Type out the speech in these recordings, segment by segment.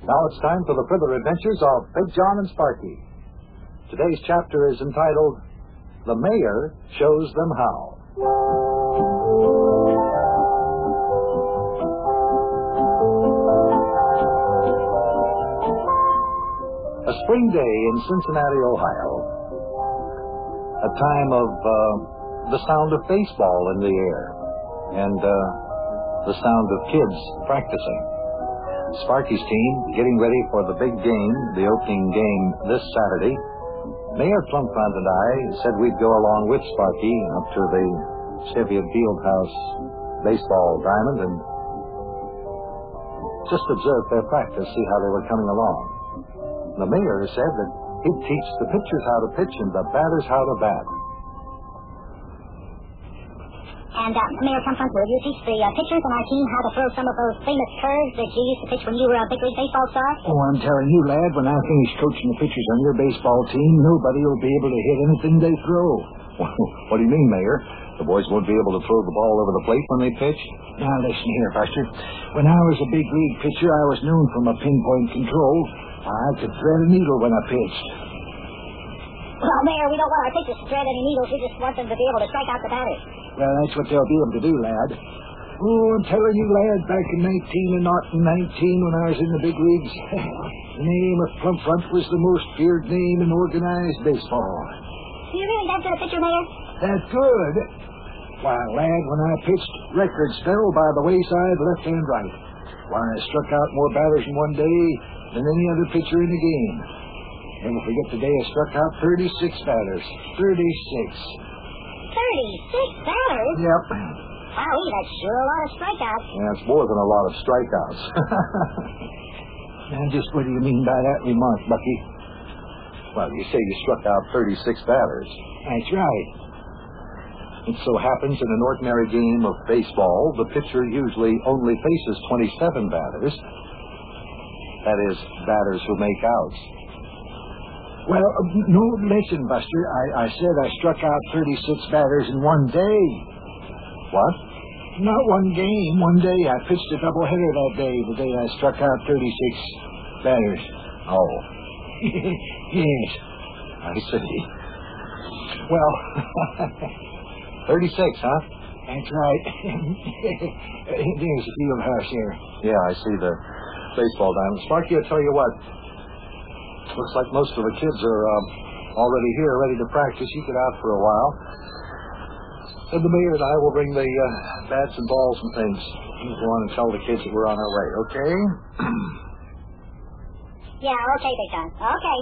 Now it's time for the further adventures of Big John and Sparky. Today's chapter is entitled The Mayor Shows Them How. A spring day in Cincinnati, Ohio. A time of uh, the sound of baseball in the air and uh, the sound of kids practicing. Sparky's team getting ready for the big game, the opening game this Saturday. Mayor Plumpfront and I said we'd go along with Sparky up to the Cheviot Fieldhouse baseball diamond and just observe their practice, see how they were coming along. The mayor said that he'd teach the pitchers how to pitch and the batters how to bat. And, uh, Mayor Plumpfront, will you teach the uh, pitchers on our team how to throw some of those famous curves that you used to pitch when you were a big league baseball star? Oh, I'm telling you, lad, when I finish coaching the pitchers on your baseball team, nobody will be able to hit anything they throw. what do you mean, Mayor? The boys won't be able to throw the ball over the plate when they pitch? Now, listen here, Buster. When I was a big league pitcher, I was known for my pinpoint control. I could thread a needle when I pitched. Oh, well, Mayor, we don't want our pitchers to thread any needles. We just want them to be able to strike out the batters. Well, that's what they'll be able to do, lad. Oh, I'm telling you, lad, back in 19 and not in 19 when I was in the big leagues, the name of Plumpfront was the most feared name in organized baseball. You really that good a pitcher, Mayor? That's good. Why, lad, when I pitched, records fell by the wayside left and right. Why, I struck out more batters in one day than any other pitcher in the game. Never forget the day I struck out 36 batters. 36. 36 batters? Yep. Wow, that's sure a lot of strikeouts. Yeah, it's more than a lot of strikeouts. Now, just what do you mean by that remark, Bucky? well, you say you struck out 36 batters. That's right. It so happens in an ordinary game of baseball, the pitcher usually only faces 27 batters. That is, batters who make outs. Well, no, listen, Buster. I, I said I struck out 36 batters in one day. What? Not one game, one day. I pitched a doubleheader that day, the day I struck out 36 batters. Oh, yes. I see. Well, 36, huh? that's right. There's the field house here. Yeah, I see the baseball diamond. Sparky, I'll tell you what. Looks like most of the kids are um, already here, ready to practice. You get out for a while. And the mayor and I will bring the uh, bats and balls and things. You go on and tell the kids that we're on our way, okay? Yeah, okay, Big John. Okay.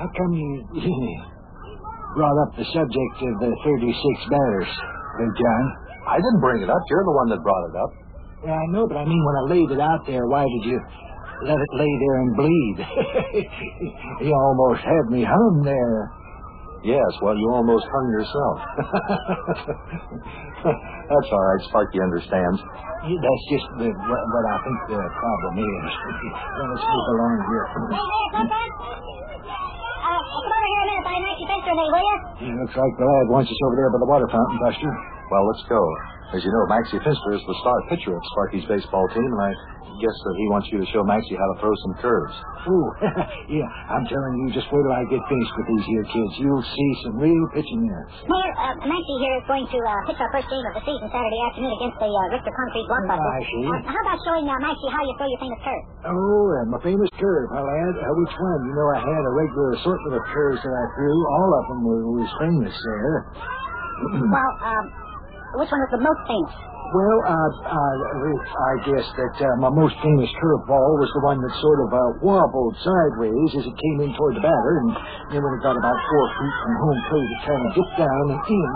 How come you brought up the subject of the 36 batters, Big John? I didn't bring it up. You're the one that brought it up. Yeah, I know, but I mean, when I laid it out there, why did you let it lay there and bleed? you almost had me hung there. Yes, well, you almost hung yourself. That's all right. Sparky understands. Yeah, That's just the, what, what I think the problem is. well, let's move along here. Hey, Mayor Plumpfront? Uh, come over here a minute by Maxie Fenster and me, will you? Yeah, looks like the lad wants us over there by the water fountain, Buster. Well, let's go. As you know, Maxie Finster is the star pitcher of Sparky's baseball team, and I guess that he wants you to show Maxie how to throw some curves. Ooh, yeah, I'm telling you, just wait till I get finished with these here kids. You'll see some real pitching there. Mayor, uh, Maxie here is going to uh, pitch our first game of the season Saturday afternoon against the uh, Richter Concrete Blockbusters. I see. Uh, how about showing uh, Maxie how you throw your famous curve? Oh, uh, my famous curve, huh, lad? Uh, which one? You know, I had a regular assortment of curves that I threw. All of them were, was famous there. well, um, which one is the most famous? Well, uh, uh, I guess that uh, my most famous curveball was the one that sort of uh, wobbled sideways as it came in toward the batter, and then when it got about four feet from home plate, it kind of dipped down and in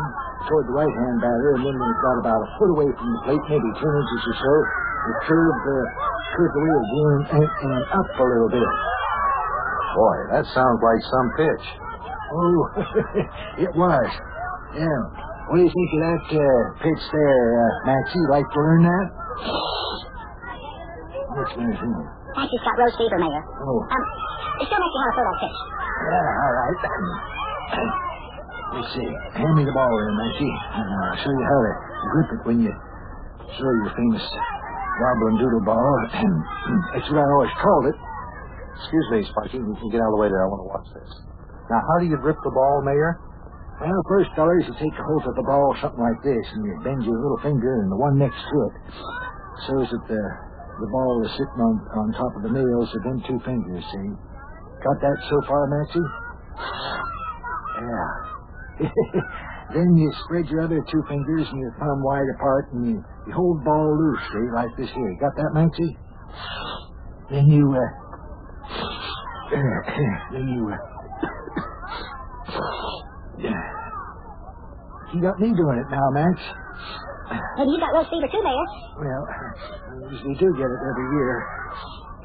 toward the right-hand batter, and then when it got about a foot away from the plate, maybe ten inches or so, it curved, uh, curved away again and, and up a little bit. Boy, that sounds like some pitch. Oh, it was. Yeah. What do you think of that uh, pitch there, uh, Maxie? Like to learn that? What's my thing? Maxie's got rose fever, Mayor. Oh, Um, show Maxie how to throw that pitch. yeah, all right. Let's see. Hand me the ball there, Maxie. And I'll show you how to grip it when you throw your famous wobbling doodle ball. And that's what I always called it. Excuse me, Sparky. You can get out of the way there. I want to watch this. Now, how do you grip the ball, Mayor? Well, first, fellers, you take a hold of the ball something like this, and you bend your little finger and the one next to it, so that the the ball is sitting on on top of the nails of them two fingers. See? Got that so far, Maxie? Yeah. then you spread your other two fingers and your thumb wide apart, and you, you hold ball loose, see, like this here. Got that, Maxie? Then you, uh, then you, uh, you got me doing it now, Max. Maybe you got low fever too, Mayor. Well, I usually do get it every year.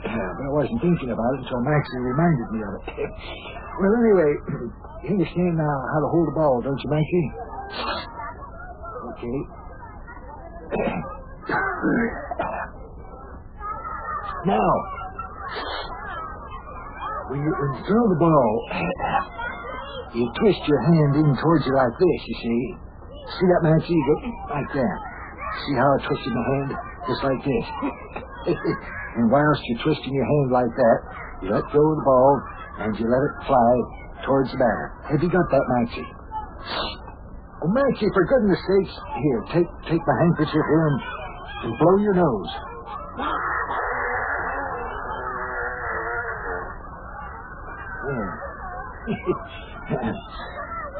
Yeah, But I wasn't thinking about it until Maxie reminded me of it. well, anyway, you understand now how to hold the ball, don't you, Maxie? Okay. now, when you, when you throw the ball, you twist your hand in towards you like this, you see. See that, Maxie? You go like that. See how I twisted my hand? Just like this. and whilst you're twisting your hand like that, you let go of the ball and you let it fly towards the batter. Have you got that, Maxie? Oh, Maxie, for goodness sakes, here, take take my handkerchief here and, and blow your nose.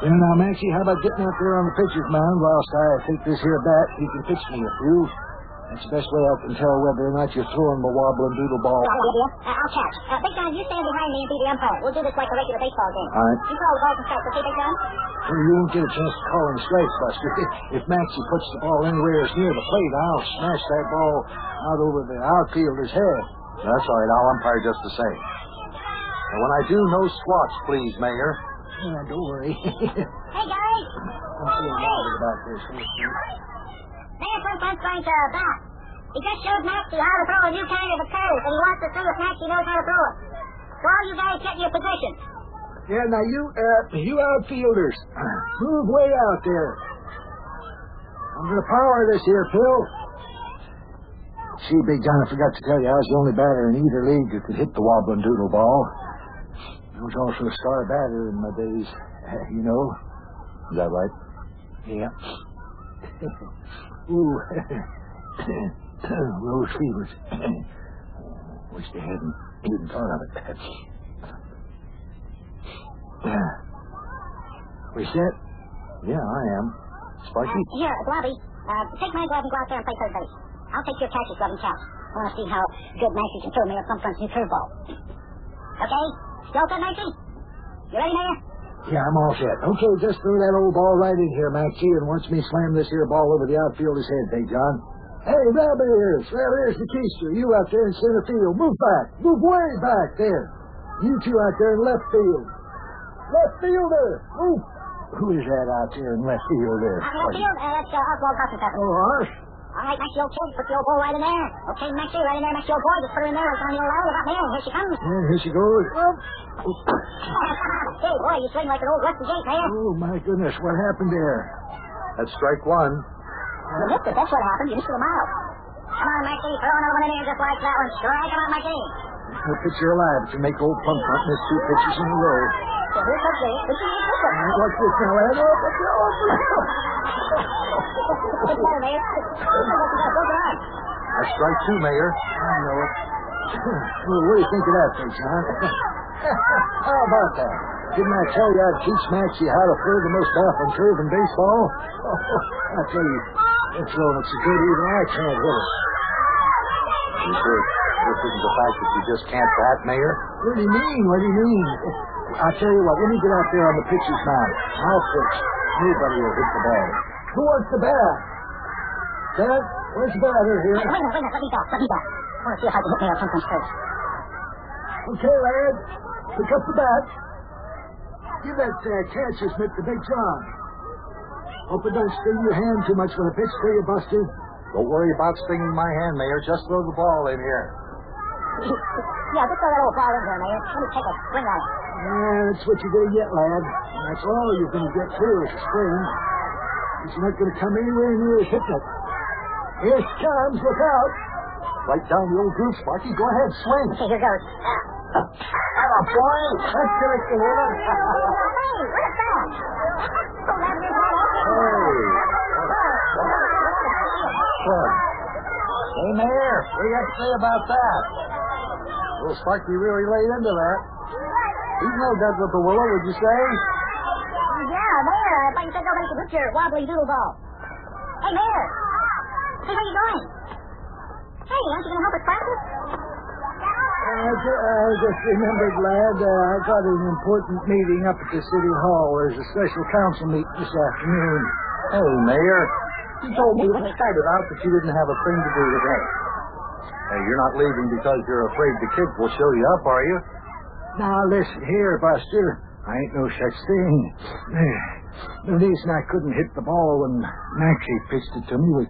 Well, now, Maxie, how about getting out there on the pitcher's mound whilst I take this here bat? You can pitch me a few. That's the best way I can tell whether or not you're throwing the wobbling doodle ball. Got an idea? Uh, I'll catch. Uh, Big John, you stand behind me and be the umpire. We'll do this like a regular baseball game. All right. You call the balls and strikes, okay, Big John? Well, you won't get a chance to call him strikes, Buster. If Maxie puts the ball anywhere as near the plate, I'll smash that ball out over the outfielder's head. That's all right. I'll umpire just the same. And when I do, no swats, please, Mayor. Yeah, don't worry. Hey, guys! I'm feeling bothered about this. Mayor Flintstone's going to bat. He just showed Maxie how to throw a new kind of a curve, and he wants to see if Maxie knows how to throw it. So all you guys get in your positions. Yeah, now you, uh, you outfielders, move way out there. I'm gonna power this here, Phil. See, Big John, I forgot to tell you, I was the only batter in either league that could hit the wobbling doodle ball. I was also a star batter in my days, you know. Is that right? Yeah. Ooh. Rose fevers. Wish they hadn't even thought of it. We set? Yeah, I am. Sparky? Uh, here, Blobby, uh, take my glove and go out there and play third base. I'll take your catcher's glove and catch. I want to see how good Maxie can throw me Mayor Plumpfront's new curveball. Okay? Still Maxie? You ready, Mayor? Yeah, I'm all set. Okay, just throw that old ball right in here, Maxie, and watch me slam this here ball over the outfielder's head, Big John. Hey, Rabbits! Rabbits the keister. You out there in center field. Move back. Move way back there. You two out there in left field. Left fielder! Move. Who is that out there in left field there? Uh, left field? Uh, that's uh, Oswald. Oh, Arse. All right, Maxie, okay. Put the old ball right in there. Okay, Maxie, right in there. Maxie, old boy. Just put her in there. It's on the old line. About there. Here she comes. Yeah, here she goes. Up. hey, boy, you swing like an old rusty gate, Mayor. Oh, my goodness. What happened there? That's strike one. You missed it. That's what happened. You missed it a mile. Come on, Maxie. Throw another one in there just like that one. Strike him out, Maxie. No pitcher alive to make old Plumpfront miss two pitches in a row. So Coach Dave. This is your watch this now, eh? lad. Watch out. Mayor. Looks like you got a broken arm. That's strike two, Mayor. I know it. Well, what do you think of that, Big John? How about that? Didn't I tell you I'd teach Maxie how to throw the most baffling curve in baseball? I tell you, it's throwing it so good even I can't hit it. You sure this isn't the fact that you just can't bat, Mayor? What do you mean? What do you mean? I tell you what, let me get out there on the pitcher's mound. I'll pitch. Nobody will hit the ball. Who wants the bat? Dad, where's the batter here? Wait a minute, wait a minute. Let me back. Let me back. I want to see if I can hit Mayor Plumpfront's curve. Okay, lad. Pick up the bat. Give that uh, catcher's mitt to Big John. Hope it don't sting your hand too much when I pitch to you, Buster. Don't worry about stinging my hand, Mayor. Just throw the ball in here. yeah, just throw that old ball in there, Mayor. Let me take a swing at it. Yeah, that's what you're going to get, lad. And that's all you're going to get, too, is a spring. You're not going to come anywhere near hitting it. Here she comes. Look out. Right down the old groove, Sparky. Go ahead, swing. Here goes. Oh, boy. Let's get it him. hey, where's that? Don't have your head Good. Hey, Mayor, what do you have to say about that? Well, Sparky really laid into that. He's no good with the willow, would you say? Yeah, Mayor, I thought you said nobody could hit your wobbly doodle ball. Hey, Mayor. Hey, where you going? Hey, aren't you going to help us practice? I, ju- I just remembered, lad, uh, I got an important meeting up at the City Hall. There's a special council meeting this afternoon. Hey, Mayor, you told me when we started out that you didn't have a thing to do today. Hey, you're not leaving because you're afraid the kids will show you up, are you? Now, listen here, Buster. I ain't no such thing. The reason I couldn't hit the ball when Maxie pitched it to me was